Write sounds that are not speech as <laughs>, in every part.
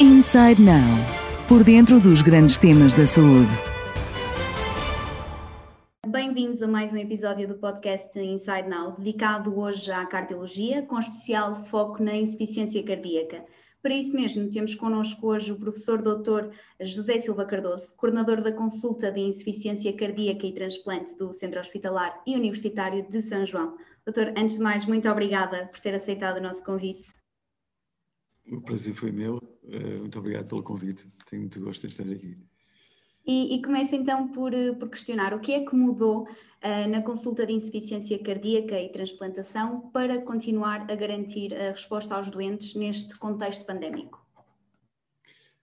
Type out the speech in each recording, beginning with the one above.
Inside Now. Por dentro dos grandes temas da saúde. Bem-vindos a mais um episódio do podcast Inside Now, dedicado hoje à cardiologia, com especial foco na insuficiência cardíaca. Para isso mesmo, temos connosco hoje o professor Dr. José Silva Cardoso, coordenador da consulta de insuficiência cardíaca e transplante do Centro Hospitalar e Universitário de São João. Doutor, antes de mais, muito obrigada por ter aceitado o nosso convite. O prazer foi meu. Eh, muito obrigado pelo convite. Tenho muito gosto de estar aqui. E, e começo então por, eh, por, questionar o que é que mudou uh, na consulta de insuficiência cardíaca e transplantação para continuar a garantir a resposta aos doentes neste contexto pandémico?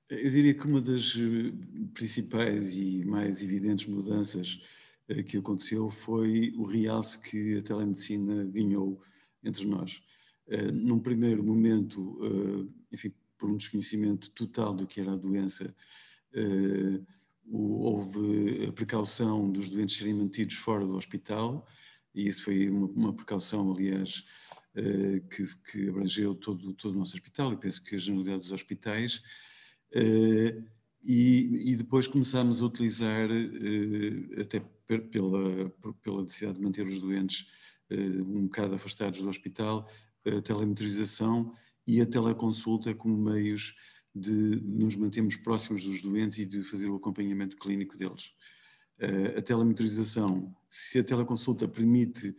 Eu diria que uma das principais e mais evidentes mudanças uh, que aconteceu foi o realce que a telemedicina ganhou entre nós. Uh, num primeiro momento, enfim, por um desconhecimento total do que era a doença, houve a precaução dos doentes serem mantidos fora do hospital, e isso foi uma, uma precaução, aliás, uh, que, que, abrangeu todo, todo o nosso hospital, e penso que a generalidade dos hospitais. Uh, e, e, depois começámos a utilizar, uh, até pela, pela necessidade de manter os doentes um bocado afastados do hospital, a telemetrização e a teleconsulta como meios de nos mantermos próximos dos doentes e de fazer o acompanhamento clínico deles. Uh, a telemetrização, se a teleconsulta permite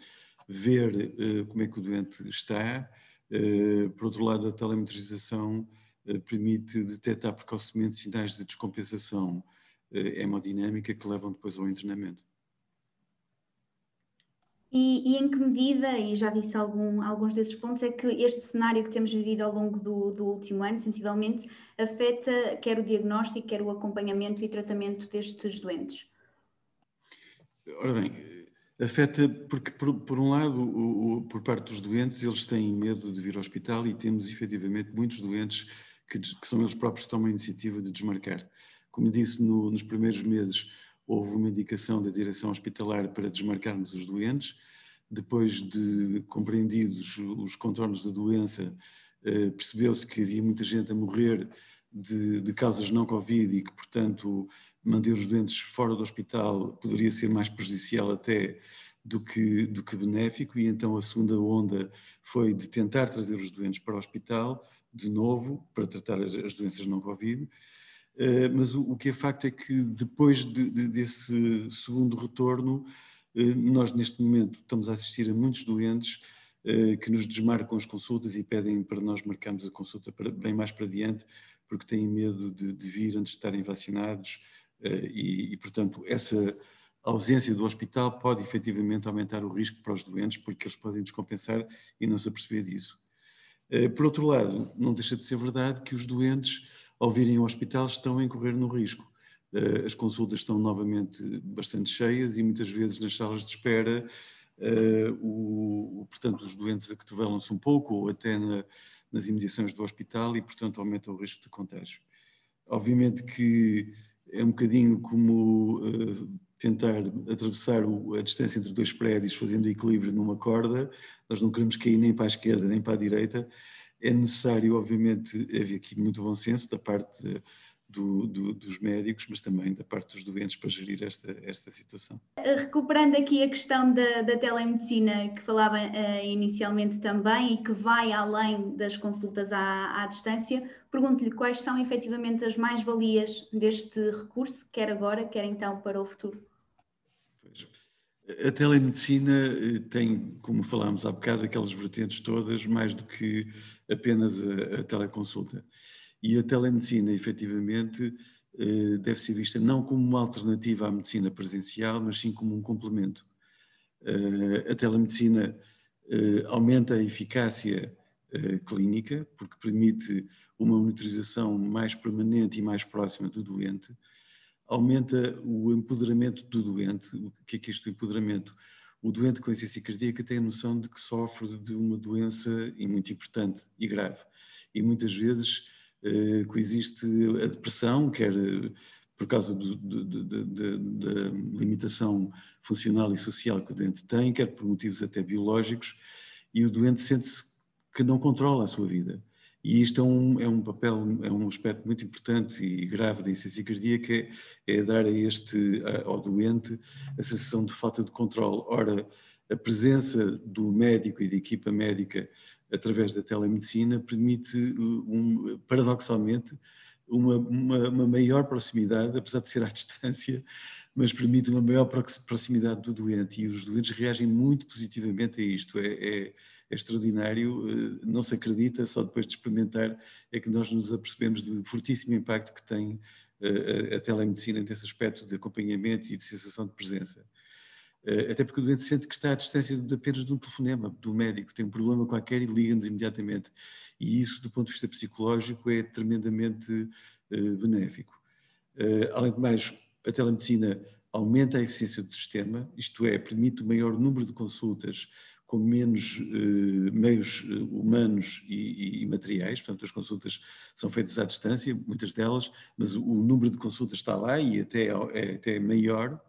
ver uh, como é que o doente está, uh, por outro lado, a telemetrização permite detectar precocemente sinais de descompensação hemodinâmica que levam depois ao internamento. E, e, em que medida, e já disse algum, alguns desses pontos, é que este cenário que temos vivido ao longo do, do, último ano, sensivelmente, afeta quer o diagnóstico, quer o acompanhamento e tratamento destes doentes? Ora bem, afeta porque, por, por um lado, o, o, por parte dos doentes, eles têm medo de vir ao hospital e temos efetivamente muitos doentes que, que são eles próprios que tomam a iniciativa de desmarcar. Como disse, no, nos primeiros meses houve uma indicação da direção hospitalar para desmarcarmos os doentes. Depois de compreendidos os contornos da doença, eh, percebeu-se que havia muita gente a morrer de, de, causas não Covid e que, portanto, manter os doentes fora do hospital poderia ser mais prejudicial até do que, do que benéfico, e então a segunda onda foi de tentar trazer os doentes para o hospital, de novo, para tratar as, as doenças não Covid. Eh, mas o, o, que é facto é que depois de, de, desse segundo retorno, eh, nós neste momento estamos a assistir a muitos doentes eh, que nos desmarcam as consultas e pedem para nós marcarmos a consulta para, bem mais para diante, porque têm medo de, de vir antes de estarem vacinados e, e, portanto, essa ausência do hospital pode efetivamente aumentar o risco para os doentes, porque eles podem descompensar e não se aperceber disso. Por outro lado, não deixa de ser verdade que os doentes ao virem ao hospital estão a incorrer no risco. Eh, as consultas estão novamente bastante cheias e muitas vezes nas salas de espera Uh, o, portanto, os doentes acotovelam-se um pouco ou até na, nas imediações do hospital e, portanto, aumenta o risco de contágio. Obviamente que é um bocadinho como uh, tentar atravessar o, a distância entre dois prédios fazendo equilíbrio numa corda, nós não queremos cair nem para a esquerda nem para a direita, é necessário, obviamente, haver aqui muito bom senso da parte de, do, do, dos médicos, mas também da parte dos doentes para gerir esta, esta situação. Recuperando aqui a questão da, da telemedicina que falava uh, inicialmente também e que vai além das consultas à, à distância, pergunto-lhe quais são efetivamente as mais-valias deste recurso, quer agora, quer então para o futuro. Pois. A telemedicina eh, tem, como falámos há bocado, aquelas vertentes todas, mais do que apenas a, a teleconsulta. E a telemedicina, efetivamente, eh, deve ser vista não como uma alternativa à medicina presencial, mas sim como um complemento. Eh, a telemedicina aumenta a eficácia clínica, porque permite uma monitorização mais permanente e mais próxima do doente, aumenta o empoderamento do doente. O que é que este empoderamento? O doente com insuficiência cardíaca tem a noção de que sofre de uma doença e muito importante e grave. E muitas vezes eh, coexiste a depressão, quer eh, por causa da limitação funcional e social que o doente tem, quer por motivos até biológicos, e o doente sente-se que não controla a sua vida. E isto é um, é um papel, é um aspecto muito importante e grave da insuficiência cardíaca, é, dar a este, ao doente a sensação de falta de controle. Ora, a presença do médico e da equipa médica através da telemedicina permite, um, paradoxalmente, uma, uma, uma, maior proximidade, apesar de ser à <laughs> distância, mas permite uma maior proximidade do doente e os doentes reagem muito positivamente a isto. É, é, é extraordinário, eh, não se acredita, só depois de experimentar é que nós nos apercebemos do fortíssimo impacto que tem eh, a, a telemedicina nesse aspecto de acompanhamento e de sensação de presença. Eh, até porque o doente sente que está à distância de apenas de um telefonema do médico, tem um problema qualquer e liga-nos imediatamente. E isso, do ponto de vista psicológico, é tremendamente benéfico. Além de mais, a telemedicina aumenta a eficiência do sistema, isto é, permite o maior número de consultas com menos eh, meios eh, humanos e, e, materiais, portanto as consultas são feitas à distância, muitas delas, mas o, o número de consultas está lá e até é até maior.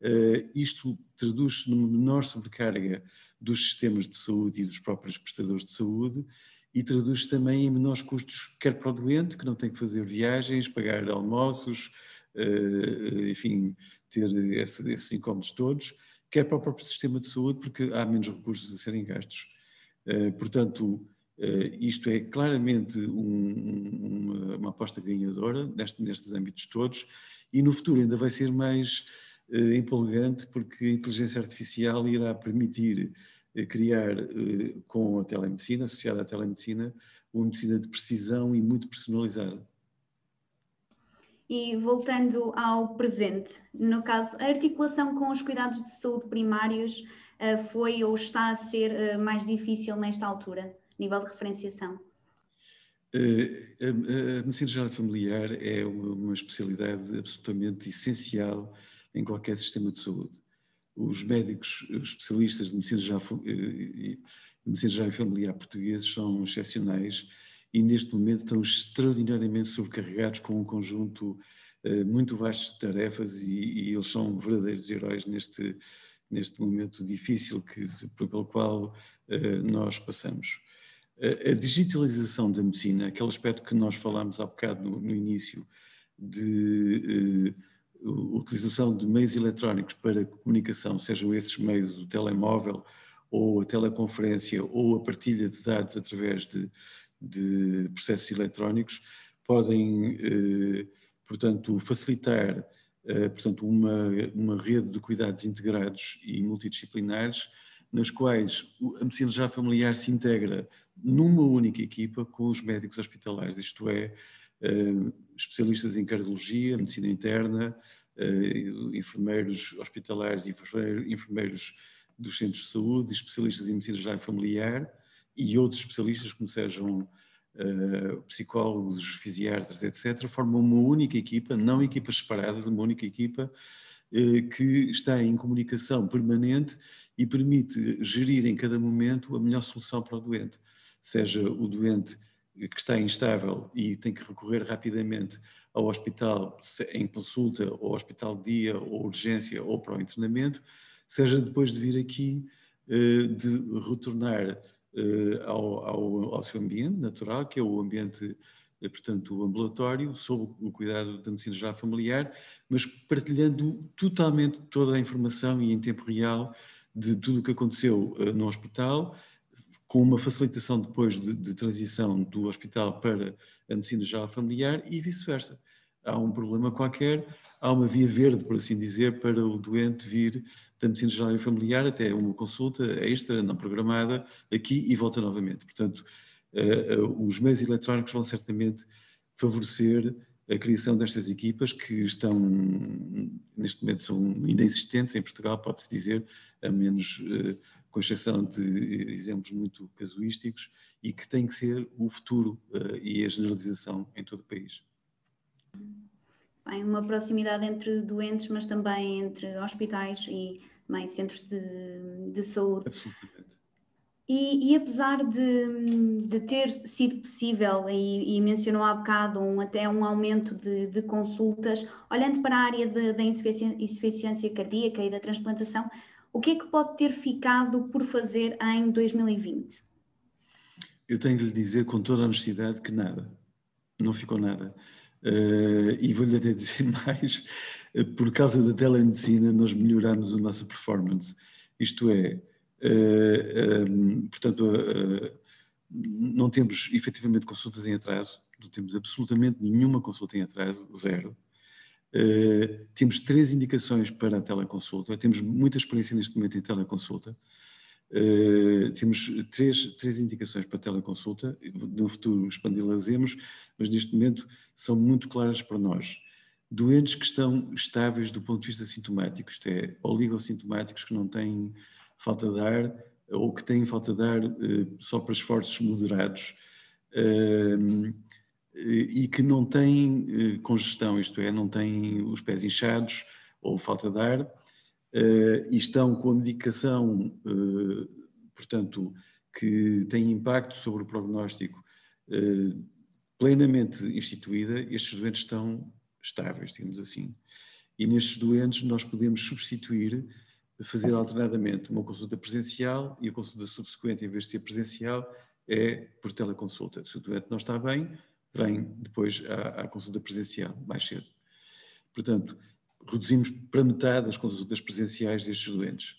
Uh, isto traduz-se numa menor sobrecarga dos sistemas de saúde e dos próprios prestadores de saúde e traduz-se também em menores custos, quer para o doente, que não tem que fazer viagens, pagar almoços, enfim, ter esse, esses incómodos todos, quer para o próprio sistema de saúde, porque há menos recursos a serem gastos. Eh, portanto, eh, isto é claramente um, uma, uma, aposta ganhadora neste, nestes âmbitos todos e no futuro ainda vai ser mais empolgante porque a inteligência artificial irá permitir criar, com a telemedicina, associada à telemedicina, uma medicina de precisão e muito personalizada. E voltando ao presente, no caso, a articulação com os cuidados de saúde primários uh, foi ou está a ser uh, mais difícil nesta altura, nível de referenciação? Uh, a, medicina geral familiar é uma, especialidade absolutamente essencial em qualquer sistema de saúde. Os médicos os especialistas de medicina geral, medicina geral familiar portugueses são excepcionais e neste momento estão extraordinariamente sobrecarregados com um conjunto uh, muito vasto de tarefas e, e, eles são verdadeiros heróis neste, neste momento difícil que, pelo qual uh, nós passamos. A digitalização da medicina, aquele aspecto que nós falámos há bocado no, no início, de utilização de meios eletrónicos para comunicação, sejam esses meios do telemóvel ou a teleconferência ou a partilha de dados através de de processos eletrónicos podem, eh, portanto, facilitar eh, portanto, uma, uma rede de cuidados integrados e multidisciplinares, nas quais a medicina já familiar se integra numa única equipa com os médicos hospitalares, isto é, eh, especialistas em cardiologia, medicina interna, enfermeiros hospitalares e enfermeiros dos centros de saúde, especialistas em medicina familiar, e outros especialistas, como sejam uh, psicólogos, fisiatras, etc., formam uma única equipa, não equipas separadas, uma única equipa uh, que está em comunicação permanente e permite gerir em cada momento a melhor solução para o doente. Seja o doente que está instável e tem que recorrer rapidamente ao hospital em consulta, ou hospital de dia, ou urgência, ou para o internamento, seja depois de vir aqui, eh, de retornar ao, ao, ao, seu ambiente natural, que é o ambiente, eh, portanto, ambulatório, sob o cuidado da medicina geral familiar, mas partilhando totalmente toda a informação e em tempo real de tudo o que aconteceu eh, no hospital, com uma facilitação depois de, de transição do hospital para a medicina geral familiar e vice-versa. Há um problema qualquer, há uma via verde, por assim dizer, para o doente vir da medicina geral e familiar até uma consulta extra, não programada, aqui e volta novamente. Portanto, uh, uh, os meios eletrónicos vão certamente favorecer a criação destas equipas que estão, neste momento, são ainda existentes em Portugal, pode-se dizer, a menos, uh, com exceção de exemplos muito casuísticos, e que tem que ser o futuro e a generalização em todo o país. Bem, uma proximidade entre doentes, mas também entre hospitais e bem, centros de, de saúde. Absolutamente. E, e, apesar de, de, ter sido possível, e, e, mencionou há bocado um, até um aumento de, de, consultas, olhando para a área da insuficiência, insuficiência cardíaca e da transplantação, o que é que pode ter ficado por fazer em 2020? Eu tenho de lhe dizer com toda a honestidade que nada, não ficou nada. Uh, e vou-lhe até <laughs> dizer mais, por causa da telemedicina nós melhoramos a nossa performance. Isto é, uh, um, portanto, não temos efetivamente consultas em atraso, não temos absolutamente nenhuma consulta em atraso, zero. Temos três indicações para a teleconsulta, temos muita experiência neste momento em teleconsulta. Uh, temos três, três indicações para teleconsulta, no futuro expandi-las-emos, mas neste momento são muito claras para nós. Doentes que estão estáveis do ponto de vista sintomático, isto é, oligossintomáticos que não têm falta de ar ou que têm falta de ar uh, só para esforços moderados uh, e que não têm congestão, isto é, não têm os pés inchados ou falta de ar e estão com a medicação, portanto, que tem impacto sobre o prognóstico plenamente instituída, estes doentes estão estáveis, digamos assim. E nestes doentes nós podemos substituir fazer alternadamente uma consulta presencial e a consulta subsequente, em vez de ser presencial, é por teleconsulta. Se o doente não está bem, vem depois à, à consulta presencial, mais cedo. Portanto, reduzimos para metade as consultas presenciais destes doentes.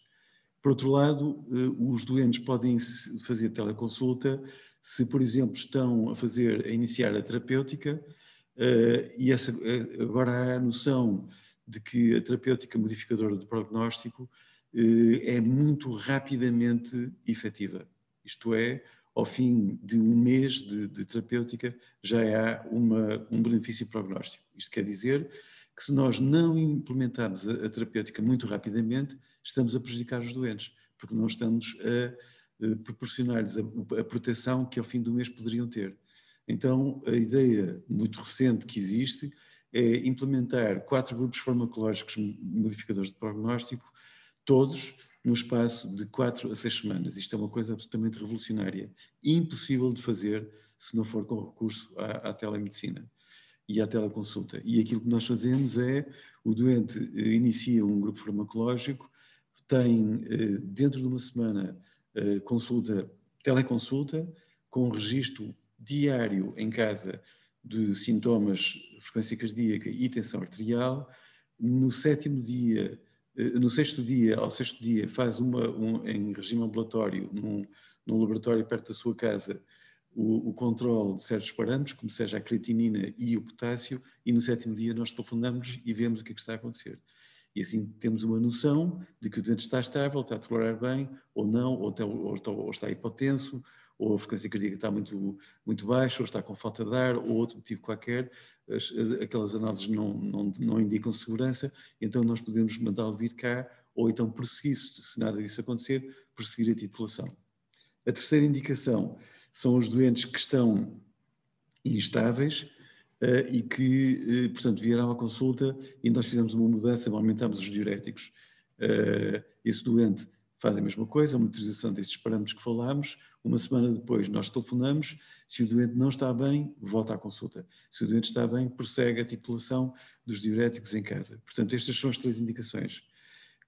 Por outro lado, eh, os doentes podem fazer teleconsulta se, por exemplo, estão a fazer, a iniciar a terapêutica, eh, e essa, eh, agora há a noção de que a terapêutica modificadora do prognóstico é muito rapidamente efetiva. Isto é, ao fim de um mês de, de terapêutica, já há uma, um benefício prognóstico. Isto quer dizer que se nós não implementarmos a, a terapêutica muito rapidamente, estamos a prejudicar os doentes, porque não estamos a, a proporcionar-lhes a, a proteção que ao fim do mês poderiam ter. Então, a ideia muito recente que existe é implementar quatro grupos farmacológicos modificadores de prognóstico, todos no espaço de quatro a seis semanas. Isto é uma coisa absolutamente revolucionária, impossível de fazer se não for com recurso à, à telemedicina e à teleconsulta. E aquilo que nós fazemos é, o doente eh, inicia um grupo farmacológico, tem eh, dentro de uma semana eh, consulta, teleconsulta, com registro diário em casa de sintomas, frequência cardíaca e tensão arterial. No sétimo dia, no sexto dia, ao sexto dia, faz uma, um, em regime ambulatório, num, num laboratório perto da sua casa, o, o controle de certos parâmetros, como seja a creatinina e o potássio, e no sétimo dia nós telefonamos e vemos o que, é que está a acontecer. E assim temos uma noção de que o doente está estável, está a tolerar bem, ou não, ou está, ou ou está hipotenso, ou a frequência cardíaca está muito, muito baixa, ou está com falta de ar, ou outro motivo qualquer, as, aquelas análises não, não, não indicam segurança, então nós podemos mandá-lo vir cá, ou então prosseguir, se nada disso acontecer, prosseguir a titulação. A terceira indicação são os doentes que estão instáveis uh, e que, uh, portanto, vieram à consulta e nós fizemos uma mudança, aumentámos os diuréticos. Uh, esse doente faz a mesma coisa, a monitorização desses parâmetros que falámos, uma semana depois nós telefonamos, se o doente não está bem, volta à consulta. Se o doente está bem, prossegue a titulação dos diuréticos em casa. Portanto, estas são as três indicações.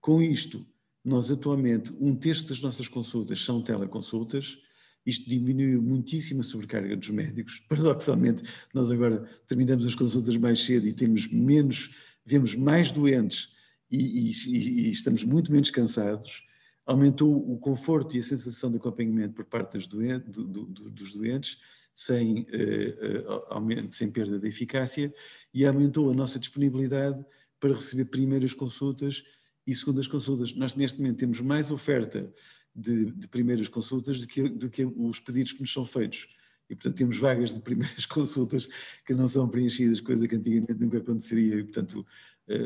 Com isto, nós atualmente, um terço das nossas consultas são teleconsultas, isto diminuiu muitíssimo a sobrecarga dos médicos. <laughs> Paradoxalmente, nós agora terminamos as consultas mais cedo e temos menos, vemos mais doentes e, e, e estamos muito menos cansados aumentou o conforto e a sensação de acompanhamento por parte do, do, dos doentes, sem, uh, aumento, sem perda de eficácia, e aumentou a nossa disponibilidade para receber primeiras consultas e segundas consultas. Nós, neste momento, temos mais oferta de, de primeiras consultas do que, do que os pedidos que nos são feitos. E, portanto, temos vagas de primeiras <laughs> consultas que não são preenchidas, coisa que antigamente nunca aconteceria. E, portanto,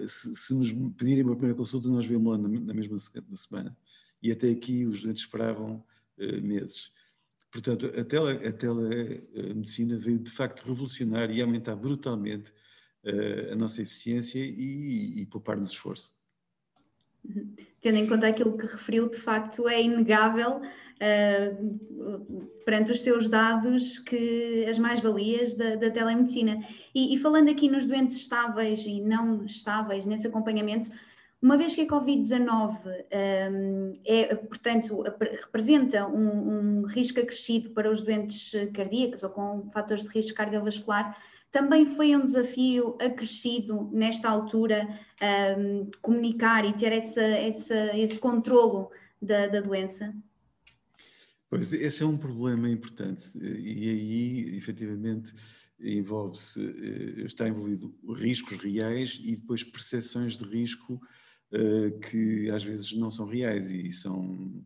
se, se nos pedirem uma primeira consulta, nós vemos lá na, na mesma semana e até aqui os doentes esperavam uh, meses. Portanto, a, tele, a telemedicina veio de facto revolucionar e aumentar brutalmente uh, a nossa eficiência e, e poupar-nos esforço. Uhum. Tendo em conta aquilo que referiu, de facto é inegável uh, perante os seus dados que as mais-valias da, da, telemedicina. E, e, falando aqui nos doentes estáveis e não estáveis, nesse acompanhamento, Uma vez que a Covid-19 um, é, portanto, representa um, um, risco acrescido para os doentes cardíacos ou com fatores de risco cardiovascular, também foi um desafio acrescido nesta altura um, comunicar e ter essa, essa, esse controlo da, da doença? Pois, esse é um problema importante e aí, efetivamente, envolve-se, eh, está envolvido riscos reais e depois percepções de risco uh, que às vezes não são reais e são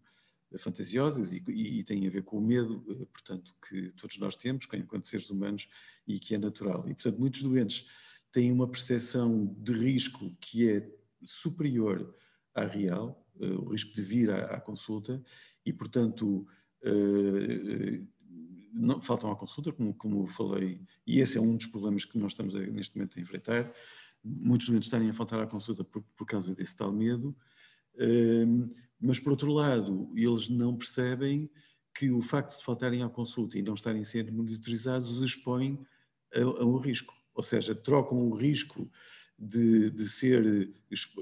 fantasiosas e, e, têm a ver com o medo, uh, portanto, que todos nós temos enquanto seres humanos e que é natural. E, portanto, muitos doentes têm uma percepção de risco que é superior à real, uh, o risco de vir à, à consulta, e, portanto, não, faltam à consulta, como, como falei, e esse é um dos problemas que nós estamos a, neste momento a enfrentar. Muitos doentes estarem a faltar à consulta por, por causa desse tal medo, uh, mas por outro lado, eles não percebem que o facto de faltarem à consulta e não estarem ser monitorizados os expõe a, a um risco. Ou seja, trocam o risco de, de ser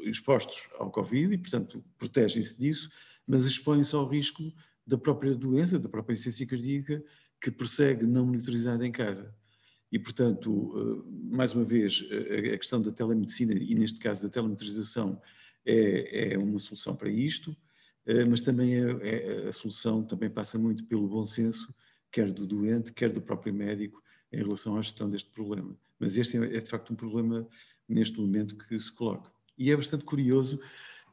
expostos ao Covid e, portanto, protegem-se disso, mas expõem-se ao risco da própria doença, da própria insuficiência cardíaca que prossegue não monitorizada em casa. E, portanto, eh, mais uma vez, a questão da telemedicina e, neste caso, da telemonitorização é, é uma solução para isto, mas também é, é, a solução também passa muito pelo bom senso, quer do doente, quer do próprio médico, em relação à gestão deste problema. Mas este é, é de facto um problema neste momento que se coloca. E é bastante curioso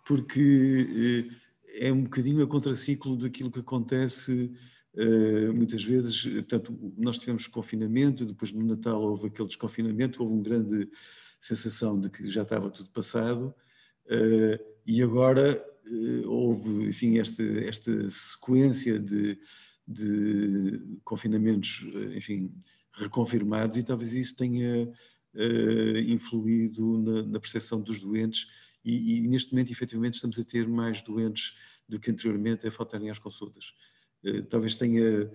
porque eh, é um bocadinho a contraciclo daquilo que acontece Uh, muitas vezes, portanto, nós tivemos confinamento, depois no Natal houve aquele desconfinamento, houve uma grande sensação de que já estava tudo passado, e agora houve, enfim, esta, esta sequência de, de confinamentos, enfim, reconfirmados, e talvez isso tenha influído na, na, percepção dos doentes, e, e neste momento, efetivamente, estamos a ter mais doentes do que anteriormente a faltarem às consultas. Eh, talvez tenha,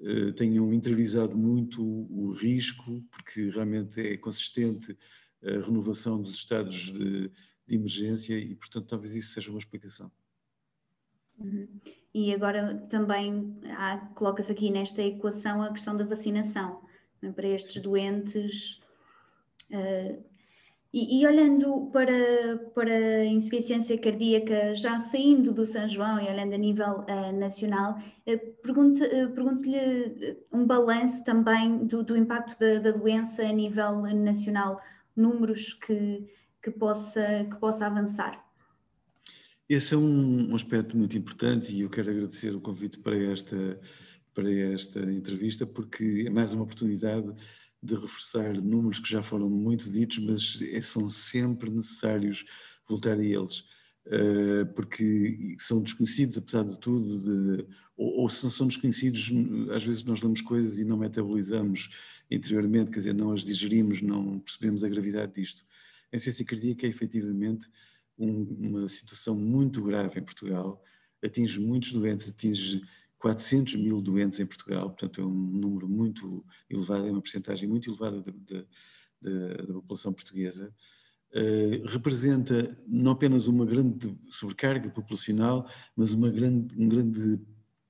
eh, tenham interiorizado muito o risco, porque realmente é consistente a renovação dos estados de, de emergência e, portanto, talvez isso seja uma explicação. Uhum. E agora também coloca-se aqui nesta equação a questão da vacinação é? para estes doentes. Uh, e, e, olhando para, para a insuficiência cardíaca, já saindo do São João e olhando a nível uh, nacional, uh, pergunto-lhe pergunto um balanço também do, do impacto da, da, doença a nível nacional, números que, que, possa, que possa avançar. Esse é um, aspecto muito importante e eu quero agradecer o convite para esta, para esta entrevista, porque é mais uma oportunidade de reforçar números que já foram muito ditos, mas é, são sempre necessários voltar a eles, eh, porque são desconhecidos, apesar de tudo, de, ou, ou são desconhecidos, às vezes nós lemos coisas e não metabolizamos interiormente, quer dizer, não as digerimos, não percebemos a gravidade disto. A insuficiência cardíaca é efetivamente um, uma situação muito grave em Portugal, atinge muitos doentes, atinge 400 mil doentes em Portugal, portanto é um número muito elevado, é uma porcentagem muito elevada da, da, da população portuguesa. Uh, representa não apenas uma grande sobrecarga populacional, mas uma grande, um grande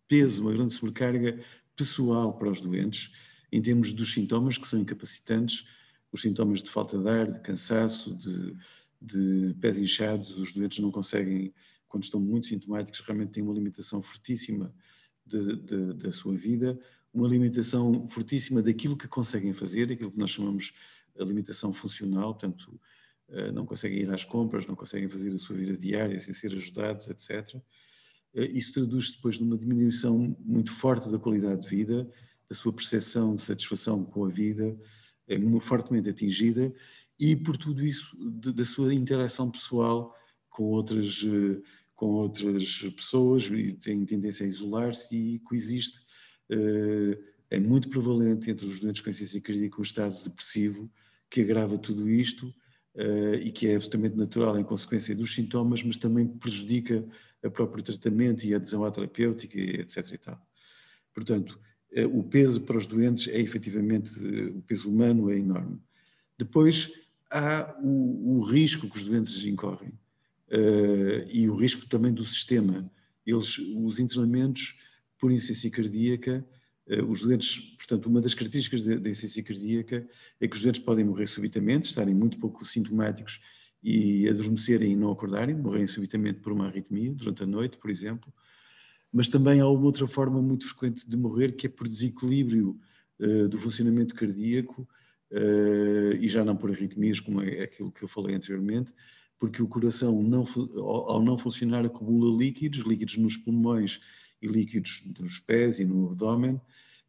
peso, uma grande sobrecarga pessoal para os doentes, em termos dos sintomas que são incapacitantes, os sintomas de falta de ar, de cansaço, de, de pés inchados, os doentes não conseguem, quando estão muito sintomáticos, realmente têm uma limitação fortíssima de, de, da sua vida, uma limitação fortíssima daquilo que conseguem fazer, aquilo que nós chamamos a limitação funcional, portanto, eh, não conseguem ir às compras, não conseguem fazer a sua vida diária sem ser ajudados, etc. Eh, isso traduz-se depois numa diminuição muito forte da qualidade de vida, da sua percepção de satisfação com a vida, é fortemente atingida, e por tudo isso, da sua interação pessoal com outras eh, com outras pessoas tem tendência a isolar-se e coexiste. Eh, é muito prevalente entre os doentes com insuficiência cardíaca um estado depressivo que agrava tudo isto eh, e que é absolutamente natural em consequência dos sintomas, mas também prejudica o próprio tratamento e a adesão à terapêutica, etc. E tal. Portanto, o peso para os doentes é efetivamente, o peso humano é enorme. Depois há o, o risco que os doentes incorrem. uh, e o risco também do sistema. Eles, os internamentos por insuficiência cardíaca, uh, os doentes, portanto, uma das características da insuficiência cardíaca é que os doentes podem morrer subitamente, estarem muito pouco sintomáticos e adormecerem e não acordarem, morrerem subitamente por uma arritmia durante a noite, por exemplo. Mas também há uma outra forma muito frequente de morrer, que é por desequilíbrio uh, do funcionamento cardíaco, uh, e já não por arritmias, como é aquilo que eu falei anteriormente, porque o coração, não, ao não funcionar, acumula líquidos, líquidos nos pulmões e líquidos nos pés e no abdômen,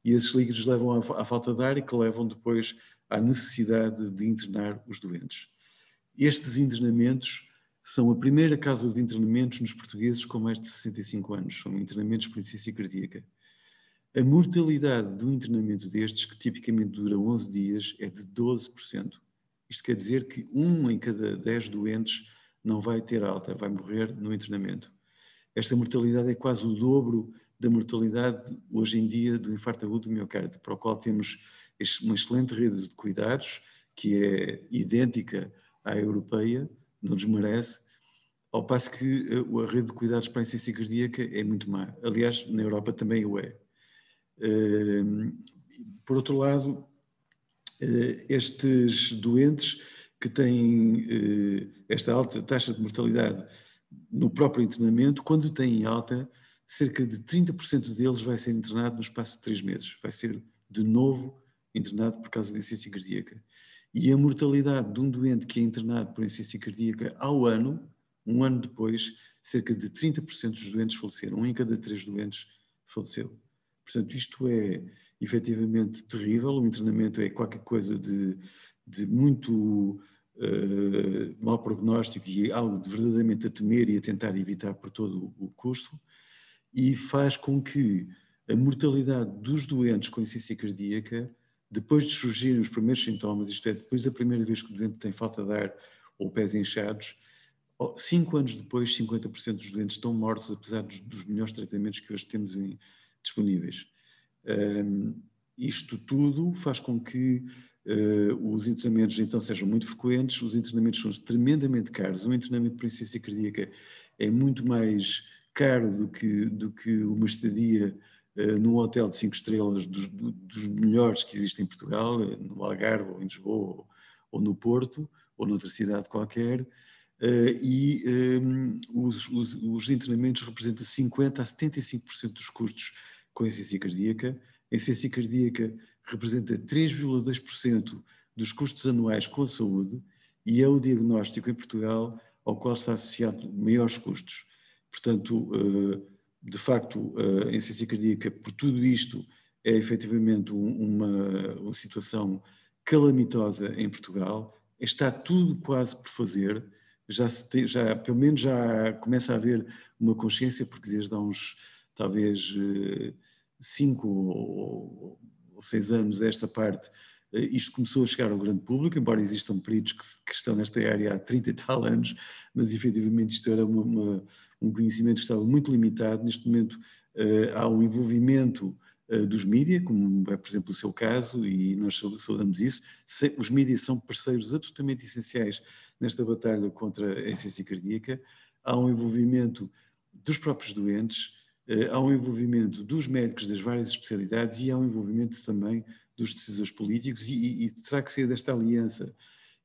e esses líquidos levam à, à falta de ar e que levam depois à necessidade de internar os doentes. Estes internamentos são a primeira causa de internamentos nos portugueses com mais de 65 anos, são internamentos por insuficiência cardíaca. A mortalidade do internamento destes, que tipicamente dura 11 dias, é de 12%. Isto quer dizer que um em cada 10 doentes não vai ter alta, vai morrer no internamento. Esta mortalidade é quase o dobro da mortalidade hoje em dia do infarto agudo do miocárdio, para o qual temos uma excelente rede de cuidados, que é idêntica à europeia, não desmerece, ao passo que eh, a rede de cuidados para a insuficiência cardíaca é muito má. Aliás, na Europa também o é. Ehm, por outro lado, eh, estes doentes que têm eh, esta alta taxa de mortalidade no próprio internamento, quando têm alta, cerca de 30% deles vai ser internado no espaço de três meses. Vai ser de novo internado por causa de insuficiência cardíaca. E a mortalidade de um doente que é internado por insuficiência cardíaca ao ano, um ano depois, cerca de 30% dos doentes faleceram. Um em cada três doentes faleceu. Portanto, isto é efetivamente terrível. O internamento é qualquer coisa de, de muito uh, mau prognóstico e algo de verdadeiramente a temer e a tentar evitar por todo o custo. E faz com que a mortalidade dos doentes com insuficiência cardíaca depois de surgirem os primeiros sintomas, isto é, depois da primeira vez que o doente tem falta de ar ou pés inchados, cinco anos depois, 50% dos doentes estão mortos, apesar dos, dos melhores tratamentos que hoje temos em, disponíveis. Um, isto tudo faz com que uh, os internamentos então sejam muito frequentes, os internamentos são tremendamente caros. Um internamento por insuficiência cardíaca é muito mais caro do que, do que uma estadia num hotel de cinco estrelas dos, dos, melhores que existem em Portugal, eh, no Algarve, ou em Lisboa, ou, no Porto, ou noutra cidade qualquer, uh, e os, os, os, internamentos representam 50% a 75% dos custos com a insuficiência cardíaca. A insuficiência cardíaca representa 3,2% dos custos anuais com a saúde e é o diagnóstico em Portugal ao qual está associado maiores custos. Portanto, uh, de facto, a insuficiência cardíaca, por tudo isto, é efetivamente uma, uma situação calamitosa em Portugal. Está tudo quase por fazer, já, tem, já pelo menos já começa a haver uma consciência, porque desde há uns, talvez, eh, cinco ou seis anos esta parte, eh, isto começou a chegar ao grande público, embora existam peritos que, que estão nesta área há 30 e tal anos, mas efetivamente isto era uma, uma, um conhecimento que estava muito limitado. Neste momento uh, há um envolvimento uh, dos mídias, como é, por exemplo, o seu caso, e nós saudamos isso. Os mídias são parceiros absolutamente essenciais nesta batalha contra a insuficiência cardíaca. Há um envolvimento dos próprios doentes, uh, há um envolvimento dos médicos das várias especialidades e há um envolvimento também dos decisores políticos e, e, terá que ser desta aliança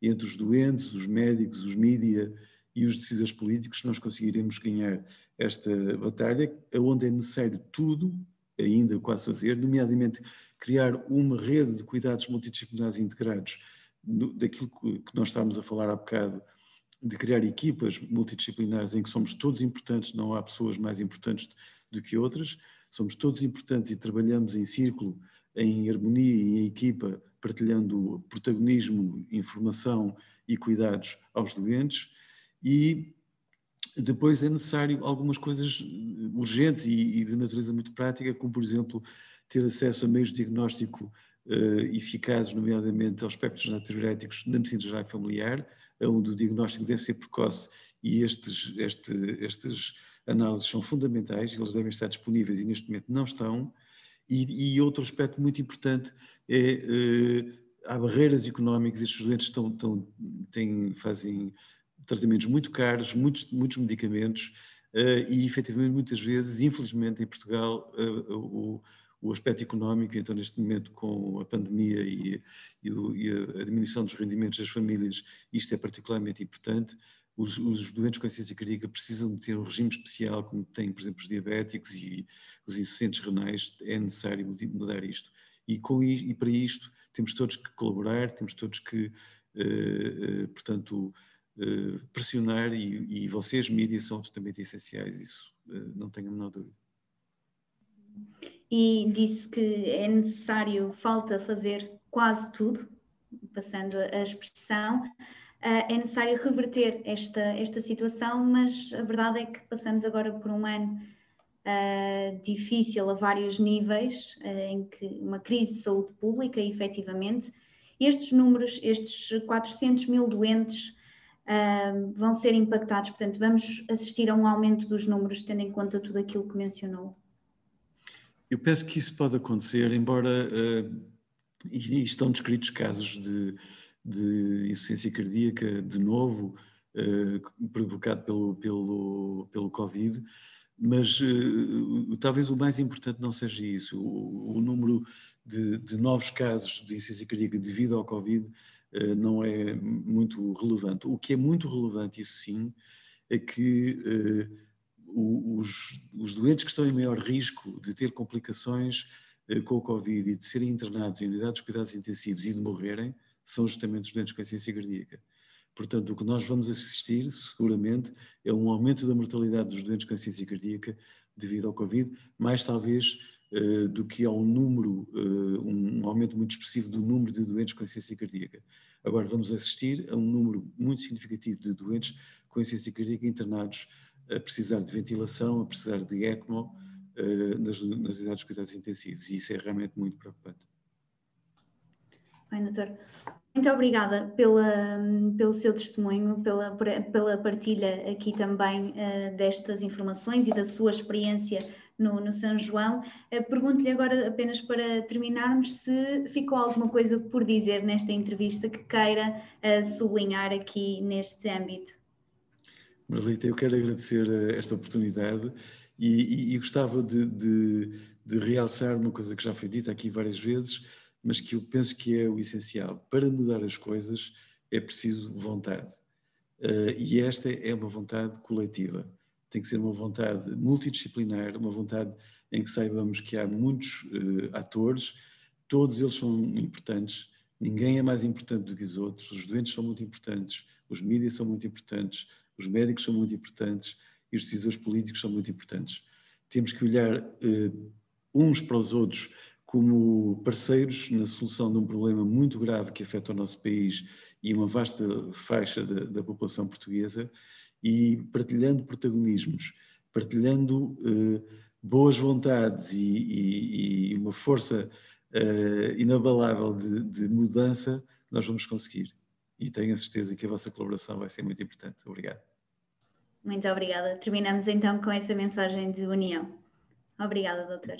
entre os doentes, os médicos, os mídias e os decisores políticos nós conseguiremos ganhar esta batalha, onde é necessário tudo ainda quase fazer, nomeadamente criar uma rede de cuidados multidisciplinares integrados, daquilo que nós estávamos a falar há bocado, de criar equipas multidisciplinares em que somos todos importantes, não há pessoas mais importantes do que outras, somos todos importantes e trabalhamos em círculo em harmonia e em equipa, partilhando protagonismo, informação e cuidados aos doentes. E depois é necessário algumas coisas urgentes e, de natureza muito prática, como, por exemplo, ter acesso a meios de diagnóstico uh, eficazes, nomeadamente aos espectros natriuréticos na medicina geral e familiar, onde o diagnóstico deve ser precoce e estes, este, estas análises são fundamentais, eles devem estar disponíveis e neste momento não estão. E, e outro aspecto muito importante é uh, há barreiras económicas, estes doentes estão, estão, têm, fazem, tratamentos muito caros, muitos, muitos medicamentos, uh, e efetivamente muitas vezes, infelizmente em Portugal, uh, o, o aspecto económico, então neste momento com a pandemia e, e, e, a diminuição dos rendimentos das famílias, isto é particularmente importante. Os, os, doentes com insuficiência cardíaca precisam de ter um regime especial, como têm, por exemplo, os diabéticos e os insuficientes renais, é necessário mudar isto. E, com, e para isto temos todos que colaborar, temos todos que, eh, eh, portanto, eh, pressionar e, e vocês, mídias, são absolutamente essenciais, isso não tenho a menor dúvida. E disse que é necessário, falta fazer quase tudo, passando a expressão, é necessário reverter esta, esta situação, mas a verdade é que passamos agora por um ano uh, difícil a vários níveis, uh, em que uma crise de saúde pública, efetivamente. Estes números, estes 400 mil doentes, uh, vão ser impactados, portanto, vamos assistir a um aumento dos números, tendo em conta tudo aquilo que mencionou. Eu penso que isso pode acontecer, embora e estão descritos casos de, de insuficiência cardíaca de novo, provocado pelo, pelo, pelo Covid, mas uh, talvez o mais importante não seja isso. O, o número de, de, novos casos de insuficiência cardíaca devido ao Covid uh, não é muito relevante. O que é muito relevante, isso sim, é que os, os, doentes que estão em maior risco de ter complicações com o Covid e de serem internados em unidades de cuidados intensivos e de morrerem são justamente os doentes com insuficiência cardíaca. Portanto, o que nós vamos assistir, seguramente, é um aumento da mortalidade dos doentes com insuficiência cardíaca devido ao Covid, mais talvez uh, do que ao número, uh, um aumento muito expressivo do número de doentes com insuficiência cardíaca. Agora, vamos assistir a um número muito significativo de doentes com insuficiência cardíaca internados a precisar de ventilação, a precisar de ECMO nas, nas unidades de cuidados intensivos, e isso é realmente muito preocupante. Bem, doutor, muito obrigada pela, pelo seu testemunho, pela, pela partilha aqui também uh, destas informações e da sua experiência no, no São João. Uh, Pergunto-lhe agora, apenas para terminarmos, se ficou alguma coisa por dizer nesta entrevista que queira uh, sublinhar aqui neste âmbito. Marlita, eu quero agradecer esta oportunidade e, e, e gostava de, de, de realçar uma coisa que já foi dita aqui várias vezes mas que eu penso que é o essencial. Para mudar as coisas é preciso vontade. Uh, e esta é uma vontade coletiva. Tem que ser uma vontade multidisciplinar, uma vontade em que saibamos que há muitos uh, atores, todos eles são importantes, ninguém é mais importante do que os outros, os doentes são muito importantes, os mídias são muito importantes, os médicos são muito importantes e os decisores políticos são muito importantes. Temos que olhar uh, uns para os outros como parceiros na solução de um problema muito grave que afeta o nosso país e uma vasta faixa da, da população portuguesa e partilhando protagonismos, partilhando eh, boas vontades e, e, e uma força eh, inabalável de, de mudança, nós vamos conseguir. E tenho a certeza que a vossa colaboração vai ser muito importante. Obrigado. Muito obrigada. Terminamos então com essa mensagem de união. Obrigada, doutor.